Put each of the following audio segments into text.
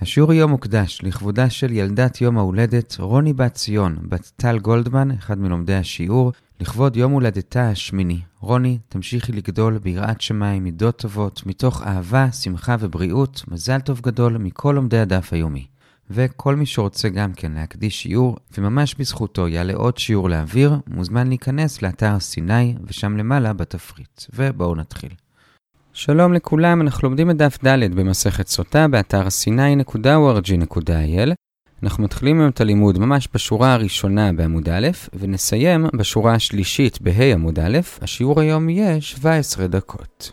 השיעור היום מוקדש לכבודה של ילדת יום ההולדת רוני בת ציון, בת טל גולדמן, אחד מלומדי השיעור, לכבוד יום הולדתה השמיני. רוני, תמשיכי לגדול ביראת שמיים, מידות טובות, מתוך אהבה, שמחה ובריאות, מזל טוב גדול מכל לומדי הדף היומי. וכל מי שרוצה גם כן להקדיש שיעור, וממש בזכותו יעלה עוד שיעור לאוויר, מוזמן להיכנס לאתר סיני, ושם למעלה בתפריט. ובואו נתחיל. שלום לכולם, אנחנו לומדים את דף ד' במסכת סוטה באתר סיני.org.il. אנחנו מתחילים היום את הלימוד ממש בשורה הראשונה בעמוד א', ונסיים בשורה השלישית בה' עמוד א', השיעור היום יהיה 17 דקות.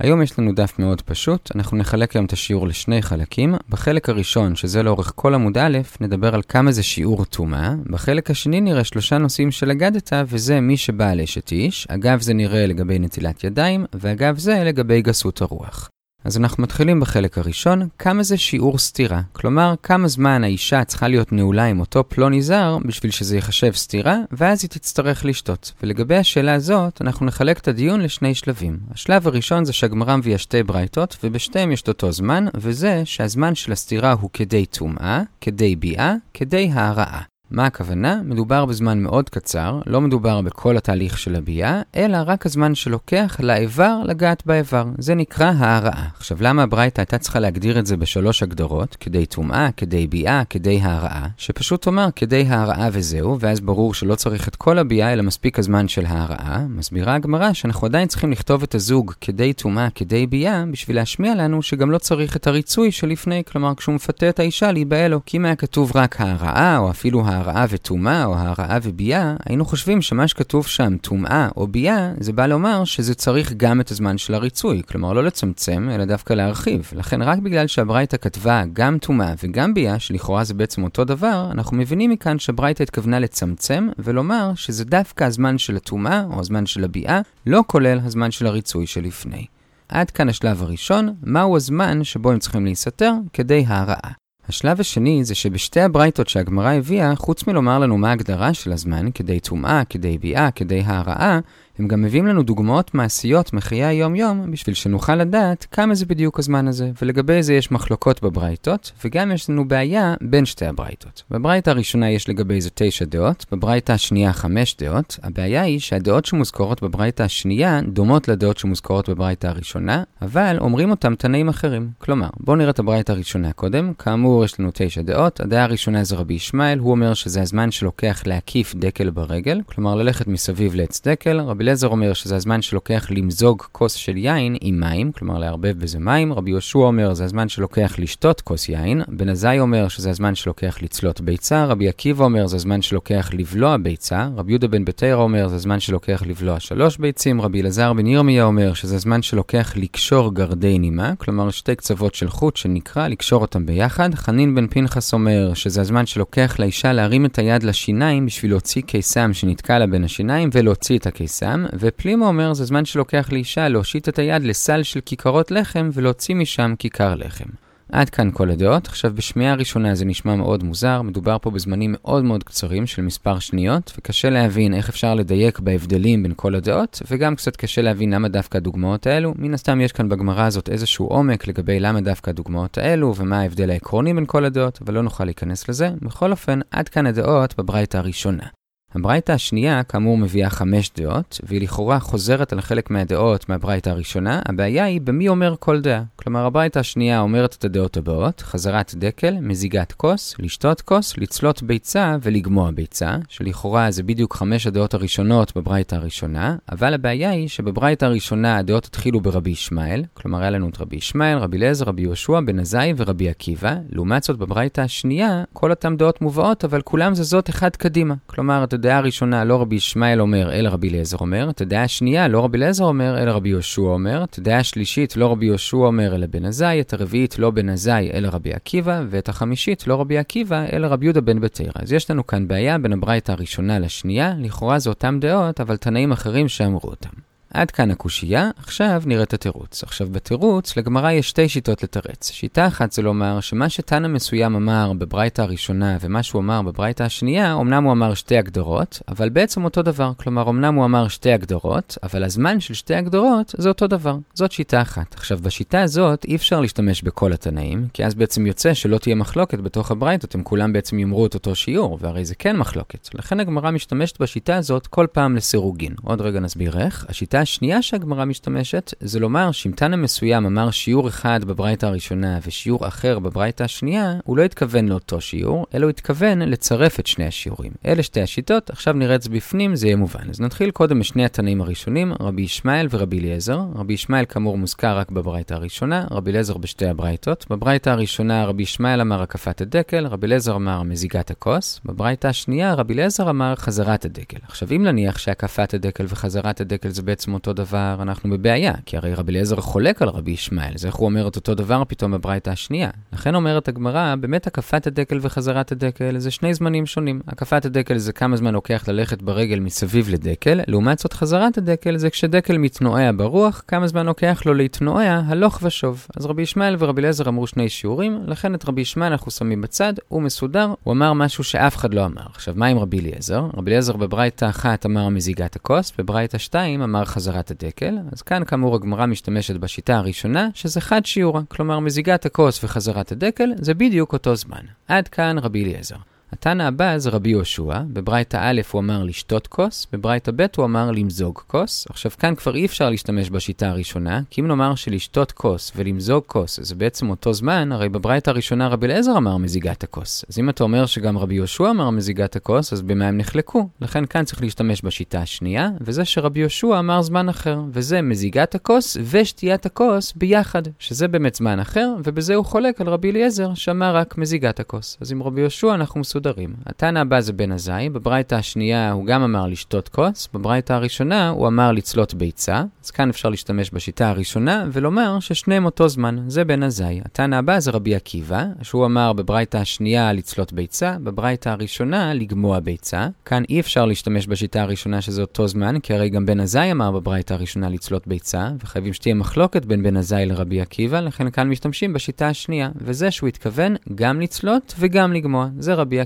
היום יש לנו דף מאוד פשוט, אנחנו נחלק היום את השיעור לשני חלקים. בחלק הראשון, שזה לאורך כל עמוד א', נדבר על כמה זה שיעור טומאה. בחלק השני נראה שלושה נושאים של אגדתה, וזה מי שבעל אשת איש. אגב זה נראה לגבי נטילת ידיים, ואגב זה לגבי גסות הרוח. אז אנחנו מתחילים בחלק הראשון, כמה זה שיעור סתירה. כלומר, כמה זמן האישה צריכה להיות נעולה עם אותו פלוני זר בשביל שזה ייחשב סתירה, ואז היא תצטרך לשתות. ולגבי השאלה הזאת, אנחנו נחלק את הדיון לשני שלבים. השלב הראשון זה שהגמרא מביאה שתי ברייתות, ובשתיהם יש אותו זמן, וזה שהזמן של הסתירה הוא כדי טומאה, כדי ביאה, כדי הערעה. מה הכוונה? מדובר בזמן מאוד קצר, לא מדובר בכל התהליך של הביאה, אלא רק הזמן שלוקח לאיבר לגעת באיבר. זה נקרא הערעה. עכשיו, למה הברייתא הייתה צריכה להגדיר את זה בשלוש הגדרות? כדי טומאה, כדי ביאה, כדי הערעה, שפשוט אומר כדי הערעה וזהו, ואז ברור שלא צריך את כל הביאה, אלא מספיק הזמן של הערעה. מסבירה הגמרא שאנחנו עדיין צריכים לכתוב את הזוג כדי טומאה, כדי ביאה, בשביל להשמיע לנו שגם לא צריך את הריצוי שלפני, כלומר, כשהוא מפתה את האישה להיבאה לו. כי אם היה כתוב רק הערעה, או אפילו הערעה, הרעה וטומאה או הרעה וביאה, היינו חושבים שמה שכתוב שם, טומאה או ביאה, זה בא לומר שזה צריך גם את הזמן של הריצוי. כלומר, לא לצמצם, אלא דווקא להרחיב. לכן, רק בגלל שהברייתא כתבה גם טומאה וגם ביאה, שלכאורה זה בעצם אותו דבר, אנחנו מבינים מכאן שהברייתא התכוונה לצמצם, ולומר שזה דווקא הזמן של הטומאה או הזמן של הביאה, לא כולל הזמן של הריצוי שלפני. עד כאן השלב הראשון, מהו הזמן שבו הם צריכים להיסתר כדי ההרעה. השלב השני זה שבשתי הברייתות שהגמרא הביאה, חוץ מלומר לנו מה ההגדרה של הזמן, כדי טומאה, כדי ביאה, כדי הערעה, הם גם מביאים לנו דוגמאות מעשיות מחיי היום-יום, בשביל שנוכל לדעת כמה זה בדיוק הזמן הזה. ולגבי זה יש מחלוקות בברייתות, וגם יש לנו בעיה בין שתי הברייתות. בברייתה הראשונה יש לגבי זה תשע דעות, בברייתה השנייה חמש דעות. הבעיה היא שהדעות שמוזכרות בברייתה השנייה דומות לדעות שמוזכרות בברייתה הראשונה, אבל אומרים אותם תנאים אחרים. כלומר, בואו נראה את הברייתה הראשונה קודם. כאמור, יש לנו תשע דעות. הדעה הראשונה זה רבי ישמעאל, הוא אומר שזה הזמן שלוקח להקיף דקל ברגל, כלומר ללכת מסביב לעץ דקל. רבי אליעזר אומר שזה הזמן שלוקח למזוג כוס של יין עם מים, כלומר לערבב בזה מים. רבי יהושע אומר זה הזמן שלוקח לשתות כוס יין. בן עזאי אומר שזה הזמן שלוקח לצלות ביצה. רבי עקיבא אומר זה הזמן שלוקח לבלוע ביצה. רבי יהודה בן בתרא אומר זה הזמן שלוקח לבלוע שלוש ביצים. רבי אלעזר בן ירמיה אומר שזה הזמן שלוקח לקשור גרדי נימה, כלומר שתי קצוות של חוט שנקרא לקשור אותם ביחד. חנין בן פנחס אומר שזה הזמן שלוקח לאישה להרים את היד לשיניים בשביל להוציא קיסם שנתקע לה בין השיניים ולהוציא את הקיסם. ופלימה אומר זה זמן שלוקח לאישה להושיט את היד לסל של כיכרות לחם ולהוציא משם כיכר לחם. עד כאן כל הדעות. עכשיו, בשמיעה הראשונה זה נשמע מאוד מוזר, מדובר פה בזמנים מאוד מאוד קצרים של מספר שניות, וקשה להבין איך אפשר לדייק בהבדלים בין כל הדעות, וגם קצת קשה להבין למה דווקא הדוגמאות האלו. מן הסתם יש כאן בגמרא הזאת איזשהו עומק לגבי למה דווקא הדוגמאות האלו, ומה ההבדל העקרוני בין כל הדעות, אבל לא נוכל להיכנס לזה. בכל אופן, עד כאן הדעות בברייתא הראשונה. הברייתא השנייה, כאמור, מביאה חמש דעות, והיא לכאורה חוזרת על חלק מהדעות מהברייתא הראשונה. הבעיה היא במי אומר כל דעה. כלומר, הברייתא השנייה אומרת את הדעות הבאות, חזרת דקל, מזיגת כוס, לשתות כוס, לצלות ביצה ולגמוע ביצה, שלכאורה זה בדיוק חמש הדעות הראשונות בברייתא הראשונה, אבל הבעיה היא שבברייתא הראשונה הדעות התחילו ברבי ישמעאל, כלומר היה לנו את רבי ישמעאל, רבי אליעזר, רבי יהושע, בן עזאי ורבי עקיבא. לעומת זאת, בברייתא השנייה, כל אותן דעות מובאות, אבל כולם זזות אחד קדימה. כלומר, הדעה הראשונה לא רבי ישמעאל אומר, אלא רבי אליעזר אומר, את הדעה השנייה לא רבי אליעזר אומר, אלא רבי יהושע אומר, את הדעה השלישית לא רבי יהושע אומר, אלא בן עזאי, את הרביעית לא בן עזאי, אלא רבי עקיבא, ואת החמישית לא רבי עקיבא, אלא רבי יהודה בן בתרא. אז יש לנו כאן בעיה בין הברייתא הראשונה לשנייה, לכאורה זה אותם דעות, אבל תנאים אחרים שאמרו אותם. עד כאן הקושייה, עכשיו נראה את התירוץ. עכשיו בתירוץ, לגמרא יש שתי שיטות לתרץ. שיטה אחת זה לומר שמה שתנא מסוים אמר בברייתא הראשונה ומה שהוא אמר בברייתא השנייה, אמנם הוא אמר שתי הגדרות, אבל בעצם אותו דבר. כלומר, אמנם הוא אמר שתי הגדרות, אבל הזמן של שתי הגדרות זה אותו דבר. זאת שיטה אחת. עכשיו, בשיטה הזאת אי אפשר להשתמש בכל התנאים, כי אז בעצם יוצא שלא תהיה מחלוקת בתוך הברייתות, הם כולם בעצם יאמרו את אותו שיעור, והרי זה כן מחלוקת. לכן הגמרא משתמשת בשיטה הזאת כל פעם לסירוגין. עוד רגע נסביר איך. השיטה השנייה שהגמרא משתמשת, זה לומר שאם תנא מסוים אמר שיעור אחד בברייתא הראשונה ושיעור אחר בברייתא השנייה, הוא לא התכוון לאותו שיעור, אלא הוא התכוון לצרף את שני השיעורים. אלה שתי השיטות, עכשיו נראה בפנים, זה יהיה מובן. אז נתחיל קודם משני התנאים הראשונים, רבי ישמעאל ורבי אליעזר. רבי ישמעאל כאמור מוזכר רק בברייתא הראשונה, רבי אליעזר בשתי הברייתות. בברייתא הראשונה רבי ישמעאל אמר הקפת הדקל, רבי אליעזר אמר מזיגת הכוס. בברייתא השנייה רבי אליעזר אמר חזרת הדקל. עכשיו אם נניח שהקפת הדקל וחזרת הדקל זה בעצם אותו דבר, אנחנו בבעיה, כי הרי רבי אליעזר חולק על רבי ישמעאל, אז איך הוא אומר את אותו דבר פתאום בברייתא השנייה? לכן אומרת הגמרא, באמת הקפת הדקל וחזרת הדקל זה שני זמנים שונים. הקפת הדקל זה כמה זמן לוקח ללכת ברגל מסביב לדקל, לעומת זאת חזרת הדקל זה כשדקל מתנועע ברוח, כמה זמן לוקח לו להתנועע הלוך ושוב. אז רבי ישמעאל ורבי אליעזר אמרו שני שיעורים, לכן את רבי ישמעאל אנחנו שמים בצד, הוא מסודר, הוא אמר משהו שאף אחד לא אמר. עכשיו, מה עם רבי אליעזר? רבי אליעזר בברייתא אחת אמר מזיגת הכוס, בברייתא שתיים אמר הדקל. אז כאן כאמור הגמרא משתמשת בשיטה הראשונה, שזה חד שיעורה, כלומר מזיגת הכוס וחזרת הדקל זה בדיוק אותו זמן. עד כאן רבי אליעזר. התנא הבא זה רבי יהושע, בברייתא א' הוא אמר לשתות כוס, בברייתא ב' הוא אמר למזוג כוס. עכשיו כאן כבר אי אפשר להשתמש בשיטה הראשונה, כי אם נאמר שלשתות כוס ולמזוג כוס זה בעצם אותו זמן, הרי בברייתא הראשונה רבי אליעזר אמר מזיגת הכוס. אז אם אתה אומר שגם רבי יהושע אמר מזיגת הכוס, אז במה הם נחלקו? לכן כאן צריך להשתמש בשיטה השנייה, וזה שרבי יהושע אמר זמן אחר, וזה מזיגת הכוס ושתיית הכוס ביחד, שזה באמת זמן אחר, ובזה הוא חולק על רבי אליעזר שאמר רק מזיגת הכוס. אז עם רבי יהושע אנחנו מסודרים. התנא הבא זה בן עזאי, בברייתא השנייה הוא גם אמר לשתות כוס, בברייתא הראשונה הוא אמר לצלות ביצה, אז כאן אפשר להשתמש בשיטה הראשונה ולומר ששניהם אותו זמן, זה בן עזאי. התנא הבא זה רבי עקיבא, שהוא אמר בברייתא השנייה לצלות ביצה, בברייתא הראשונה לגמוע ביצה. כאן אי אפשר להשתמש בשיטה הראשונה שזה אותו זמן, כי הרי גם בן עזאי אמר בברייתא הראשונה לצלות ביצה, וחייבים שתהיה מחלוקת בין בן עזאי לרבי עקיבא, לכן כאן משתמשים בשיטה השנייה, וזה שהוא התכוון גם לצלות וגם לגמוע, זה רבי.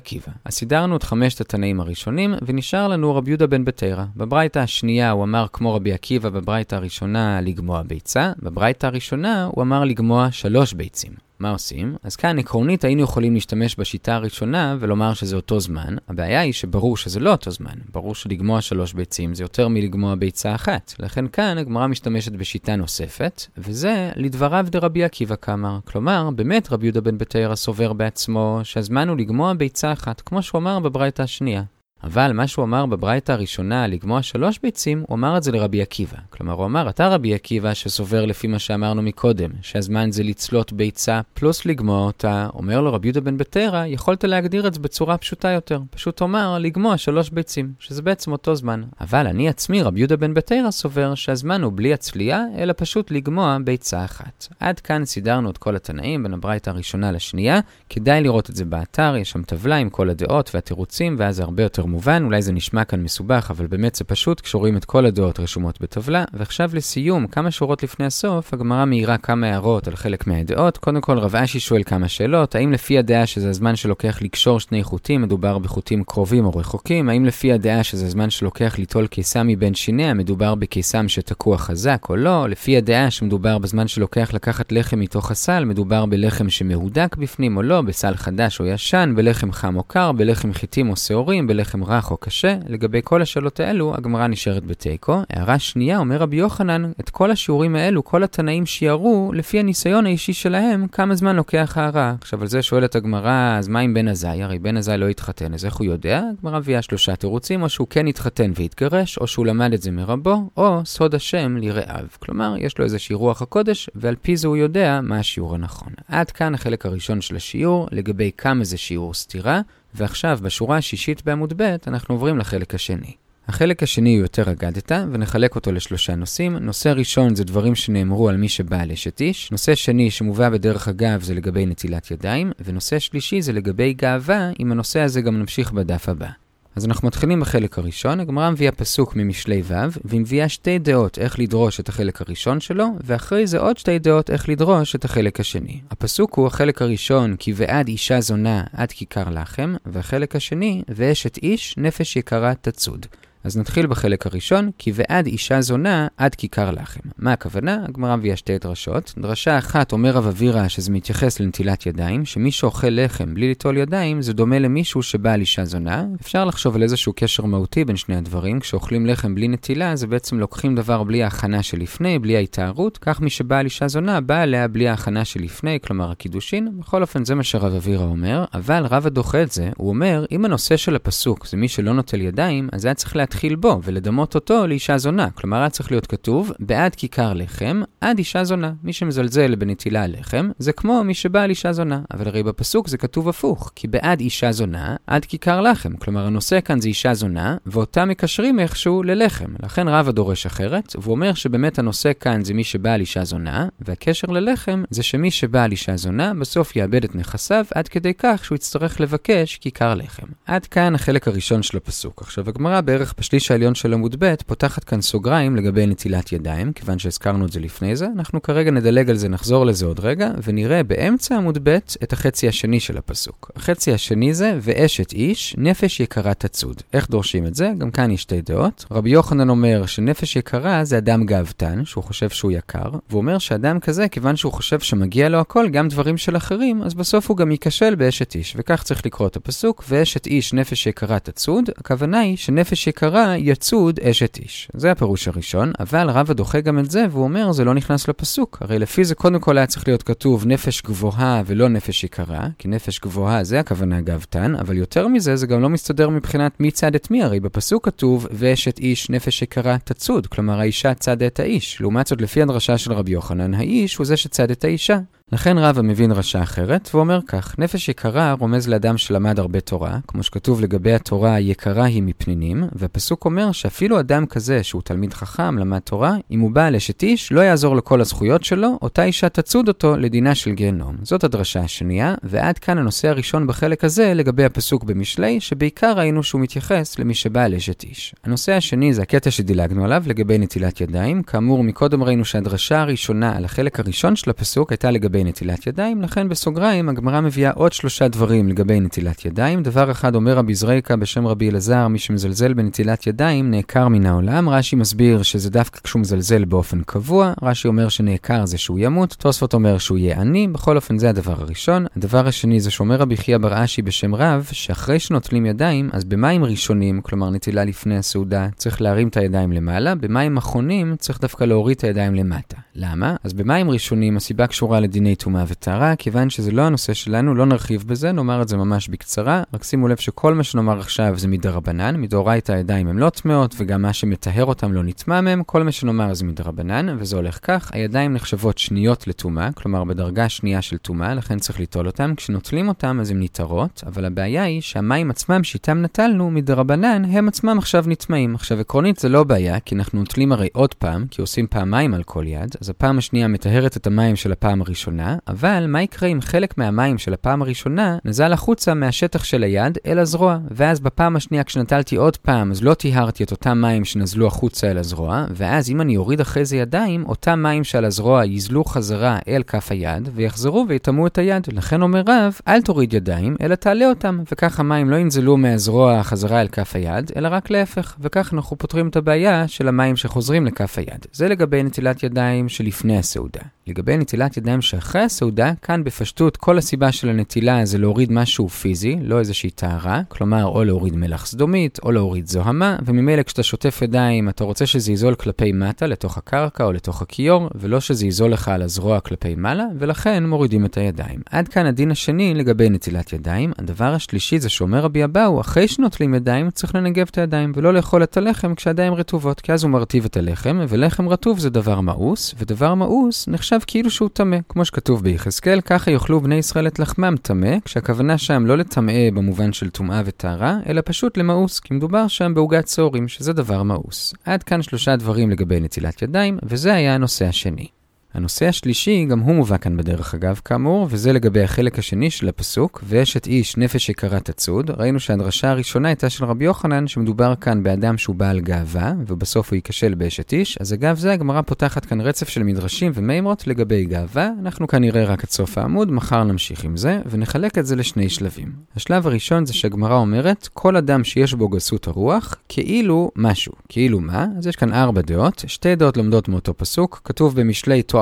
אז סידרנו את חמשת התנאים הראשונים, ונשאר לנו רבי יהודה בן בתרא. בברייתא השנייה הוא אמר כמו רבי עקיבא בברייתא הראשונה לגמוע ביצה, בברייתא הראשונה הוא אמר לגמוע שלוש ביצים. מה עושים? אז כאן עקרונית היינו יכולים להשתמש בשיטה הראשונה ולומר שזה אותו זמן. הבעיה היא שברור שזה לא אותו זמן. ברור שלגמוע שלוש ביצים זה יותר מלגמוע ביצה אחת. לכן כאן הגמרא משתמשת בשיטה נוספת, וזה לדבריו דרבי עקיבא קמר. כלומר, באמת רבי יהודה בן בתרא סובר בעצמו שהזמן הוא לגמוע ביצה אחת, כמו שהוא אמר בברייתא השנייה. אבל מה שהוא אמר בברייתא הראשונה לגמוע שלוש ביצים, הוא אמר את זה לרבי עקיבא. כלומר, הוא אמר, אתה רבי עקיבא שסובר לפי מה שאמרנו מקודם, שהזמן זה לצלות ביצה פלוס לגמוע אותה, אומר לו רבי יהודה בן בתרא, יכולת להגדיר את זה בצורה פשוטה יותר. פשוט אומר, לגמוע שלוש ביצים, שזה בעצם אותו זמן. אבל אני עצמי, רבי יהודה בן בתרא, סובר שהזמן הוא בלי הצלייה, אלא פשוט לגמוע ביצה אחת. עד כאן סידרנו את כל התנאים בין הברייתא הראשונה לשנייה. כדאי לראות את זה באתר, יש שם טבלה עם כל הדעות והתירוצים, ואז הרבה יותר מובן, אולי זה נשמע כאן מסובך, אבל באמת זה פשוט כשרואים את כל הדעות רשומות בטבלה. ועכשיו לסיום, כמה שורות לפני הסוף, הגמרא מאירה כמה הערות על חלק מהדעות. קודם כל, רב אשי שואל כמה שאלות, האם לפי הדעה שזה הזמן שלוקח לקשור שני חוטים, מדובר בחוטים קרובים או רחוקים? האם לפי הדעה שזה הזמן שלוקח ליטול קיסם מבין שיניה, מדובר בקיסם שתקוע חזק או לא? לפי הדעה שמדובר בזמן שלוקח לקחת לחם מתוך הסל, מדובר בלחם שמהודק בפנים או לא, בסל חדש או ישן, בלחם חם או קר, בלחם חיטים או שעורים, בלחם רך או קשה, לגבי כל השאלות האלו, הגמרא נשארת בתיקו. הערה שנייה, אומר רבי יוחנן, את כל השיעורים האלו, כל התנאים שיערו, לפי הניסיון האישי שלהם, כמה זמן לוקח ההרע. עכשיו, על זה שואלת הגמרא, אז מה עם בן עזאי? הרי בן עזאי לא התחתן, אז איך הוא יודע? הגמרא מביאה שלושה תירוצים, או שהוא כן התחתן והתגרש, או שהוא למד את זה מרבו, או סוד השם ליראיו. כלומר, יש לו איזושהי רוח הקודש, ועל פי זה הוא יודע מה השיעור הנכון. עד כאן החלק הראשון של השיעור, לגבי כמה זה שיעור סתירה, ועכשיו, בשורה השישית בעמוד ב', אנחנו עוברים לחלק השני. החלק השני הוא יותר אגדתא, ונחלק אותו לשלושה נושאים. נושא ראשון זה דברים שנאמרו על מי שבא אשת איש. נושא שני שמובא בדרך אגב זה לגבי נטילת ידיים. ונושא שלישי זה לגבי גאווה, אם הנושא הזה גם נמשיך בדף הבא. אז אנחנו מתחילים בחלק הראשון, הגמרא מביאה פסוק ממשלי ו', והיא מביאה שתי דעות איך לדרוש את החלק הראשון שלו, ואחרי זה עוד שתי דעות איך לדרוש את החלק השני. הפסוק הוא החלק הראשון, כי ועד אישה זונה עד כיכר לחם, והחלק השני, ואשת איש נפש יקרה תצוד. אז נתחיל בחלק הראשון, כי ועד אישה זונה עד כיכר לחם. מה הכוונה? הגמרא מביאה שתי דרשות. דרשה אחת אומר רב אבירה שזה מתייחס לנטילת ידיים, שמי שאוכל לחם בלי ליטול ידיים זה דומה למישהו שבא על אישה זונה. אפשר לחשוב על איזשהו קשר מהותי בין שני הדברים. כשאוכלים לחם בלי נטילה זה בעצם לוקחים דבר בלי ההכנה שלפני, בלי ההתארות, כך מי שבא על אישה זונה בא עליה בלי ההכנה שלפני, כלומר הקידושין. בכל אופן זה מה שרב אבירה אומר, אבל רבא דוחה את זה, הוא אומר, אם הנושא של הפסוק זה מי שלא נוטל ידיים, אז היה צריך להתחיל בו ולדמות אותו לאישה זונה. כלומר, היה צריך להיות כתוב, בעד כיכר לחם, עד אישה זונה. מי שמזלזל בנטילה על לחם, זה כמו מי שבא על אישה זונה. אבל הרי בפסוק זה כתוב הפוך, כי בעד אישה זונה, עד כיכר לחם. כלומר, הנושא כאן זה אישה זונה, ואותה מקשרים איכשהו ללחם. לכן רבא דורש אחרת, והוא אומר שבאמת הנושא כאן זה מי שבא על אישה זונה, והקשר ללחם זה שמי שבא על אישה זונה, בסוף יאבד את נכסיו, עד כדי כך שהוא יצטרך לבקש כיכר לחם. עד כאן החלק הראשון של הפסוק. עכשיו, הגמרא בערך בשליש העליון של עמוד ב' פותחת כאן סוגריים לגבי נטילת ידיים, כיוון שהזכרנו את זה לפני זה. אנחנו כרגע נדלג על זה, נחזור לזה עוד רגע, ונראה באמצע עמוד ב' את החצי השני של הפסוק. החצי השני זה, ואשת איש, נפש יקרה תצוד. איך דורשים את זה? גם כאן יש שתי דעות. רבי יוחנן אומר שנפש יקרה זה אדם גאוותן, שהוא חושב שהוא יקר, והוא אומר שאדם כזה, כיוון שהוא חושב שמגיע לו הכל, גם דברים של אחרים, אז בסוף הוא גם ייכשל באשת איש. וכך צריך לקרוא את הפסוק, ואשת איש נפש יקרה תצוד, הכוונה היא שנפש יקרה יצוד אשת איש. זה הפירוש הראשון, אבל רבא דוחה גם את זה, והוא אומר, זה לא נכנס לפסוק. הרי לפי זה קודם כל היה צריך להיות כתוב נפש גבוהה ולא נפש יקרה, כי נפש גבוהה זה הכוונה גאוותן, אבל יותר מזה, זה גם לא מסתדר מבחינת מי צד את מי, הרי בפסוק כתוב, ואשת איש נפש יקרה תצוד, כלומר האישה צדה את האיש. לעומת זאת, לפי הדרשה של רבי יוחנן, האיש הוא זה שצד את האישה. לכן רבא מבין רשע אחרת, ואומר כך, נפש יקרה רומז לאדם שלמד הרבה תורה, כמו שכתוב לגבי התורה, יקרה היא מפנינים, והפסוק אומר שאפילו אדם כזה שהוא תלמיד חכם, למד תורה, אם הוא בעל אשת איש, לא יעזור לכל הזכויות שלו, אותה אישה תצוד אותו לדינה של גיהנום. זאת הדרשה השנייה, ועד כאן הנושא הראשון בחלק הזה לגבי הפסוק במשלי, שבעיקר ראינו שהוא מתייחס למי שבעל אשת איש. הנושא השני זה הקטע שדילגנו עליו לגבי נטילת ידיים. כאמור, מקודם ראינו שהדרשה הראשונה על החלק הראשון של הפסוק הייתה לגבי נטילת ידיים, לכן בסוגריים הגמרא מביאה עוד שלושה דברים לגבי נטילת ידיים. דבר אחד אומר רבי זרייקה בשם רבי אלעזר, מי שמזלזל בנטילת ידיים נעקר מן העולם. רש"י מסביר שזה דווקא כשהוא מזלזל באופן קבוע, רש"י אומר שנעקר זה שהוא ימות, תוספות אומר שהוא יהיה עני, בכל אופן זה הדבר הראשון. הדבר השני זה שאומר רבי חייא בר אשי בשם רב, שאחרי שנוטלים ידיים, אז במים ראשונים, כלומר נטילה לפני הסעודה, צריך להרים את הידיים למעלה, במים אחרונים צריך דווקא להוריד את הידיים למטה. למה? אז במים ראשונים הסיבה קשורה לדיני דיני טומאה וטהרה, כיוון שזה לא הנושא שלנו, לא נרחיב בזה, נאמר את זה ממש בקצרה. רק שימו לב שכל מה שנאמר עכשיו זה מדרבנן, מדאורייתא הידיים הן לא טמאות, וגם מה שמטהר אותם לא נטמא מהם, כל מה שנאמר זה מדרבנן, וזה הולך כך, הידיים נחשבות שניות לטומאה, כלומר בדרגה שנייה של טומאה, לכן צריך ליטול אותם. כשנוטלים אותם אז הן ניטרות, אבל הבעיה היא שהמים עצמם שאיתם נטלנו מדרבנן, הם עצמם עכשיו נטמאים. עכשיו עקרונית זה לא בעיה, כי אנחנו נוטלים הרי עוד פעם, כי עושים פעמיים על כל יד, אז הפעם השנייה מטהרת את המים של הפעם הראשונה, אבל מה יקרה אם חלק מהמים של הפעם הראשונה נזל החוצה מהשטח של היד אל הזרוע, ואז בפעם השנייה כשנטלתי עוד פעם, אז לא טיהרתי את אותם מים שנזלו החוצה אל הזרוע, ואז אם אני אוריד אחרי זה ידיים, אותם מים שעל הזרוע יזלו חזרה אל כף היד, ויחזרו ויטמאו את היד. לכן אומר רב, אל תוריד ידיים, אלא תעלה אותם, וכך המים לא ינזלו מהזרוע חזרה אל כף היד, אלא רק להפך, וכך אנחנו פותרים את הבעיה של המים שחוזרים לכף היד. זה לגבי נטילת ידיים שלפני הסעודה. לגבי נטילת ידיים שאחרי הסעודה, כאן בפשטות כל הסיבה של הנטילה זה להוריד משהו פיזי, לא איזושהי טהרה, כלומר או להוריד מלח סדומית, או להוריד זוהמה, וממילא כשאתה שוטף ידיים אתה רוצה שזה יזול כלפי מטה, לתוך הקרקע או לתוך הכיור, ולא שזה יזול לך על הזרוע כלפי מעלה, ולכן מורידים את הידיים. עד כאן הדין השני לגבי נטילת ידיים. הדבר השלישי זה שאומר רבי אבאו, אחרי שנוטלים ידיים צריך לנגב את הידיים, ולא לאכול את הלחם כשהידיים רטובות, כי אז הוא מרטיב את הלחם, ולחם רטוב זה דבר מאוס, ודבר מאוס נחשב כאילו שהוא טמא, כמו שכתוב ביחזקאל, ככה יאכלו בני ישראל את לחמם טמא, כשהכוונה שם לא לטמא במובן של טומאה וטהרה, אלא פשוט למאוס, כי מדובר שם בעוגת צהורים, שזה דבר מאוס. עד כאן שלושה דברים לגבי נטילת ידיים, וזה היה הנושא השני. הנושא השלישי, גם הוא מובא כאן בדרך אגב, כאמור, וזה לגבי החלק השני של הפסוק, ואשת איש נפש יקרה תצוד. ראינו שהדרשה הראשונה הייתה של רבי יוחנן, שמדובר כאן באדם שהוא בעל גאווה, ובסוף הוא ייכשל באשת איש. אז אגב זה, הגמרא פותחת כאן רצף של מדרשים ומימרות לגבי גאווה. אנחנו כנראה רק עד סוף העמוד, מחר נמשיך עם זה, ונחלק את זה לשני שלבים. השלב הראשון זה שהגמרא אומרת, כל אדם שיש בו גסות הרוח, כאילו משהו. כאילו מה? אז יש כאן ארבע דעות, שתי דעות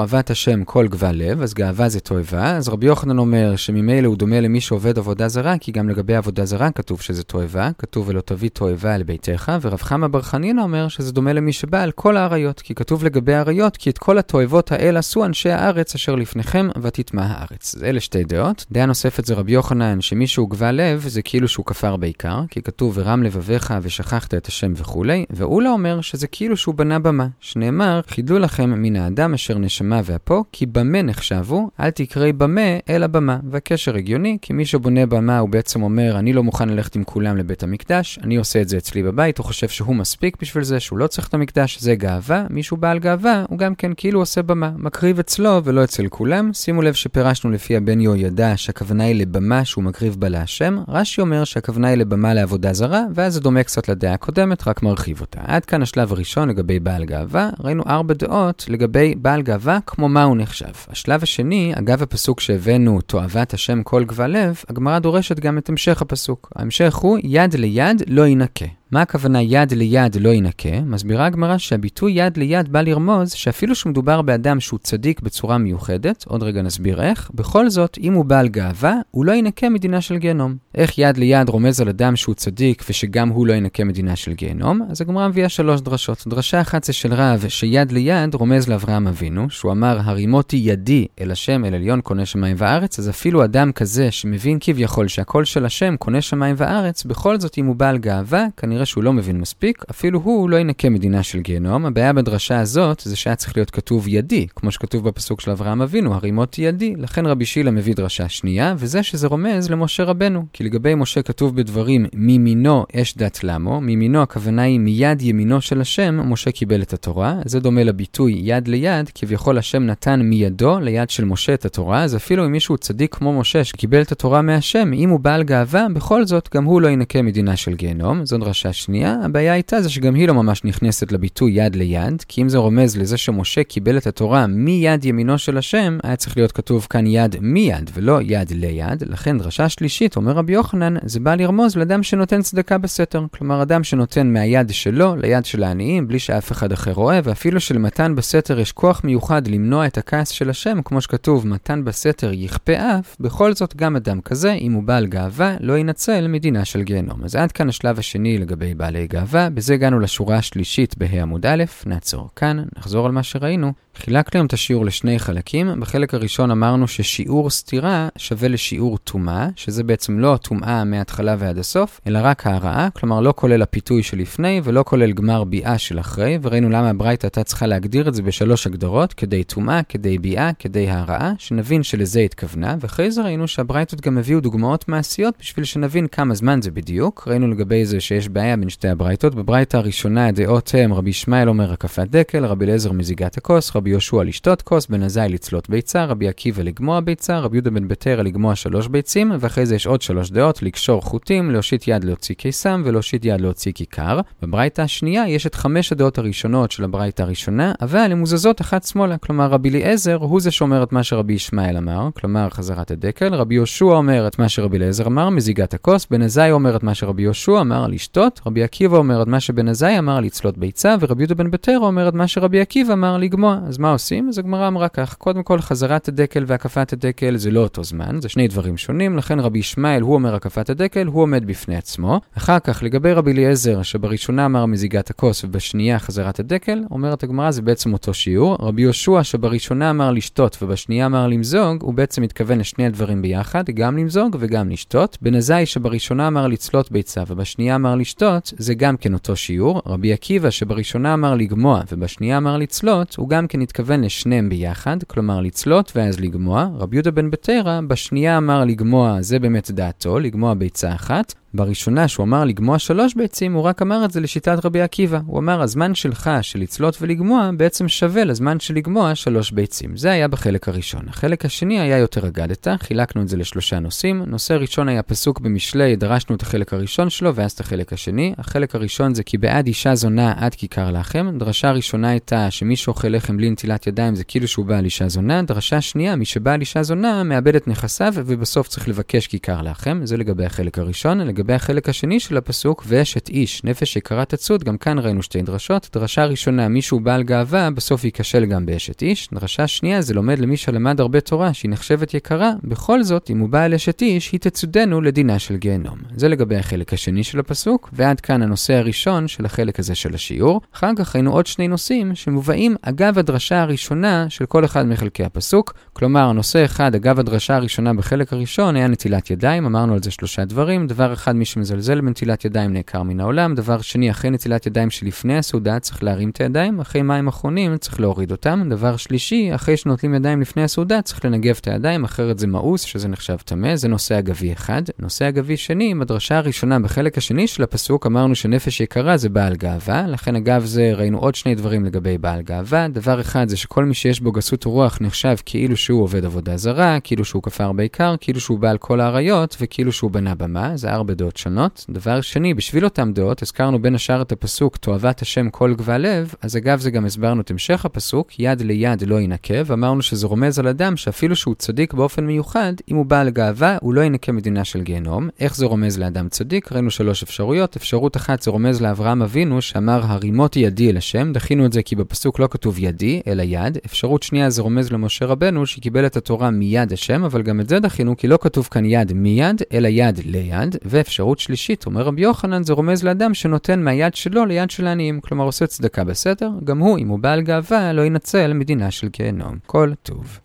תועבת השם כל גבל לב, אז גאווה זה תועבה, אז רבי יוחנן אומר שממילא הוא דומה למי שעובד עבודה זרה, כי גם לגבי עבודה זרה כתוב שזה תועבה, כתוב ולא תביא תועבה אל ביתך, ורב חמא בר חנינא אומר שזה דומה למי שבא על כל האריות, כי כתוב לגבי האריות, כי את כל התועבות האל עשו אנשי הארץ אשר לפניכם, ותטמע הארץ. אז אלה שתי דעות. דעה נוספת זה רבי יוחנן, שמי שהוא גבל לב, זה כאילו שהוא כפר בעיקר, כי כתוב ורם לבביך ושכחת את השם וכולי, ואולה אומר שזה כאילו שהוא בנה במה, שנאמר, חידלו לכם מן האדם אשר נשמה ואפו, כי במה נחשבו, אל תקראי במה, אלא במה. והקשר הגיוני, כי מי שבונה במה הוא בעצם אומר, אני לא מוכן ללכת עם כולם לבית המקדש, אני עושה את זה אצלי בבית, הוא חושב שהוא מספיק בשביל זה, שהוא לא צריך את המקדש, זה גאווה. מישהו בעל גאווה, הוא גם כן כאילו עושה במה, מקריב אצלו ולא אצל כולם. שימו לב שפירשנו לפי הבן יהוידע שהכוונה היא לבמה שהוא מקריב בה להשם. רש"י אומר שהכוונה היא לבמה לעבודה זרה, ואז זה דומה קצת לדעה הקודמת, רק מרחיב אותה. עד כאן השלב הראשון לגבי בעל גאווה, ראינו ארבע דעות לגבי בעל גאווה כמו מה הוא נחשב. השלב השני, אגב הפסוק שהבאנו, תועבת השם כל גבל לב, הגמרא דורשת גם את המשך הפסוק. ההמשך הוא יד ליד לא ינקה. מה הכוונה יד ליד לא ינקה? מסבירה הגמרא שהביטוי יד ליד בא לרמוז שאפילו שמדובר באדם שהוא צדיק בצורה מיוחדת, עוד רגע נסביר איך, בכל זאת, אם הוא בעל גאווה, הוא לא ינקה מדינה של גיהנום. איך יד ליד רומז על אדם שהוא צדיק ושגם הוא לא ינקה מדינה של גיהנום? אז הגמרא מביאה שלוש דרשות. דרשה אחת זה של רב, שיד ליד רומז לאברהם אבינו, שהוא אמר, הרימותי ידי אל השם, אל עליון קונה שמיים וארץ, אז אפילו אדם כזה שמבין כביכול שהקול של השם קונה שמיים וארץ, בכל זאת אם הוא בעל גאווה, כנראה שהוא לא מבין מספיק, אפילו הוא לא ינקה מדינה של גיהנום. הבעיה בדרשה הזאת זה שהיה צריך להיות כתוב ידי, כמו שכתוב בפסוק של אברהם אבינו, הרימותי ידי. לכן רבי שילה מביא דרשה שנייה, וזה שזה רומז למשה רבנו. כי לגבי משה כתוב בדברים, מימינו אש דת למו, מימינו הכוונה היא מיד ימינו של השם, משה קיבל את התורה. זה דומה לביטוי יד ליד, כביכול השם נתן מידו ליד של משה את התורה, אז אפילו אם מישהו צדיק כמו משה שקיבל את התורה מהשם, אם הוא בעל גאווה, בכל זאת גם הוא לא ינקה מדינה של גיהנום. זו דרשה שנייה. הבעיה הייתה זה שגם היא לא ממש נכנסת לביטוי יד ליד, כי אם זה רומז לזה שמשה קיבל את התורה מיד ימינו של השם, היה צריך להיות כתוב כאן יד מיד ולא יד ליד. לכן דרשה שלישית, אומר רבי יוחנן, זה בא לרמוז לאדם שנותן צדקה בסתר. כלומר, אדם שנותן מהיד שלו ליד של העניים, בלי שאף אחד אחר רואה, ואפילו שלמתן בסתר יש כוח מיוחד למנוע את הכעס של השם, כמו שכתוב, מתן בסתר יכפה אף, בכל זאת גם אדם כזה, אם הוא בעל גאווה, לא ינצל מדינה של גיהנום. אז עד כאן השלב השני לגבי בעלי גאווה, בזה הגענו לשורה השלישית בה' עמוד א', נעצור כאן, נחזור על מה שראינו. חילקנו היום את השיעור לשני חלקים. בחלק הראשון אמרנו ששיעור סתירה שווה לשיעור טומאה, שזה בעצם לא הטומאה מההתחלה ועד הסוף, אלא רק ההרעה, כלומר לא כולל הפיתוי שלפני ולא כולל גמר ביאה של אחרי, וראינו למה הברייתא הייתה צריכה להגדיר את זה בשלוש הגדרות, כדי טומאה, כדי ביאה, כדי ההרעה, שנבין שלזה התכוונה, ואחרי זה ראינו שהברייתות גם הביאו דוגמאות מעשיות בשביל שנבין כמה זמן זה בדיוק. ראינו לגבי זה שיש בעיה בין שתי הברייתות. בברייתא הראשונה הדעות הם רבי ישמעאל אומר הקפת דקל, רבי אליעזר מזיגת הכוס, רבי יהושע לשתות כוס, בן עזאי לצלות ביצה, רבי עקיבא לגמוע ביצה, רבי יהודה בן בטרה לגמוע שלוש ביצים, ואחרי זה יש עוד שלוש דעות, לקשור חוטים, להושיט יד להוציא קיסם ולהושיט יד להוציא כיכר. בברייתא השנייה יש את חמש הדעות הראשונות של הברייתא הראשונה, אבל הן מוזזות אחת שמאלה, כלומר רבי אליעזר הוא זה שאומר את מה שרבי ישמעאל אמר, כלומר חזרת הדקל, רבי יהושע אומר את מה שרבי אליעזר אמר, מזיגת הכוס, בן עזאי אומר את מה שרבי יהושע אמר, לשתות, רבי עקיבא אומר את מה שבן עזאי אמר, לצלות ביצה, ורבי יהודה בן בטרה אומר את מה שרבי עקיבא אמר, לגמוע. אז מה עושים? אז הגמרא אמרה כך, קודם כל חזרת הדקל והקפת הדקל זה לא אותו זמן, זה שני דברים שונים, לכן רבי ישמעאל הוא אומר הקפת הדקל, הוא עומד בפני עצמו. אחר כך, לגבי רבי אליעזר, שבראשונה אמר מזיגת הכוס ובשנייה חזרת הדקל, אומרת הגמרא זה בעצם אותו שיעור. רבי יהושע שבראשונה אמר לשתות ובשנייה אמר למזוג, הוא בעצם מתכוון לשני הדברים ביחד, גם למזוג וגם לשתות. בן עזאי שבראשונה אמר לצלות ביצה ובשנייה אמר לשתות, זה גם כן אותו שיעור. רבי עקיבא שבראשונה אמר לגמוע ובשנייה אמר לצלות, הוא גם כן התכוון לשניהם ביחד, כלומר לצלות ואז לגמוע. רבי יהודה בן בטרה בשנייה אמר לגמוע, זה באמת דעתו, לגמוע ביצה אחת. בראשונה שהוא אמר לגמוע שלוש ביצים, הוא רק אמר את זה לשיטת רבי עקיבא. הוא אמר, הזמן שלך של לצלות ולגמוע בעצם שווה לזמן של לגמוע שלוש ביצים. זה היה בחלק הראשון. החלק השני היה יותר אגדתא, חילקנו את זה לשלושה נושאים. נושא ראשון היה פסוק במשלי, דרשנו את החלק הראשון שלו, ואז את החלק השני. החלק הראשון זה כי בעד אישה זונה עד כיכר לחם. דרשה ראשונה הייתה שמי שאוכל לחם בלי נטילת ידיים זה כאילו שהוא בעל אישה זונה. דרשה שנייה, מי שבעל אישה זונה מאבד את נכסיו ובסוף צריך לבקש כיכר לחם. זה לגבי החלק הראשון. לגבי החלק השני של הפסוק, ואשת איש, נפש יקרה תצוד, גם כאן ראינו שתי דרשות. דרשה ראשונה, מישהו בעל גאווה, בסוף ייכשל גם באשת איש. דרשה שנייה, זה לומד למי שלמד הרבה תורה, שהיא נחשבת יקרה, בכל זאת, אם הוא בעל אשת איש, היא תצודנו לדינה של גיהנום. זה לגבי החלק השני של הפסוק, ועד כאן הנושא הראשון של החלק הזה של השיעור. אחר כך ראינו עוד שני נושאים שמובאים אגב הדרשה הראשונה של כל אחד מחלקי הפסוק. כלומר, נושא אחד אגב הדרשה הראשונה בחלק הראשון היה נטילת ידיים, אמרנו על זה שלושה דברים. דבר אחד, מי שמזלזל בנטילת ידיים נעקר מן העולם. דבר שני, אחרי נטילת ידיים שלפני הסעודה צריך להרים את הידיים, אחרי מים אחרונים צריך להוריד אותם. דבר שלישי, אחרי שנוטלים ידיים לפני הסעודה צריך לנגב את הידיים, אחרת זה מאוס, שזה נחשב טמא, זה נושא אגבי אחד. נושא אגבי שני, בדרשה הראשונה בחלק השני של הפסוק אמרנו שנפש יקרה זה בעל גאווה, לכן אגב זה ראינו עוד שני דברים לגבי בעל גאווה. דבר אחד זה שכל מי שיש בו גסות רוח נחשב כאילו שהוא עובד עבודה זרה, כאילו שהוא כפר בעיקר, כאילו שהוא בעל כל האריות וכאילו שהוא בנה במה, זה ארבע דעות שונות. דבר שני, בשביל אותם דעות, הזכרנו בין השאר את הפסוק תועבת השם כל גבל לב, אז אגב זה גם הסברנו את המשך הפסוק, יד ליד לא ינקה, ואמרנו שזה רומז על אדם שאפילו שהוא צדיק באופן מיוחד, אם הוא בעל גאווה, הוא לא ינקה מדינה של גיהנום. איך זה רומז לאדם צדיק? ראינו שלוש אפשרויות. אפשרות אחת זה רומז לאברהם אבינו, שאמר הרימותי ידי אל השם, דחינו את זה כי בפסוק לא כתוב ידי, אלא יד. אפשרות שנייה זה רומז למשה רבנו, שקיבל את התורה מיד השם, אבל גם את זה דחינו כי לא כתוב כאן יד מיד, אלא יד ליד. ואפשרות שלישית, אומר רבי יוחנן, זה רומז לאדם שנותן מהיד שלו ליד של העניים, כלומר עושה צדקה בסתר, גם הוא, אם הוא בעל גאווה, לא ינצל מדינה של גיהנום. כל טוב.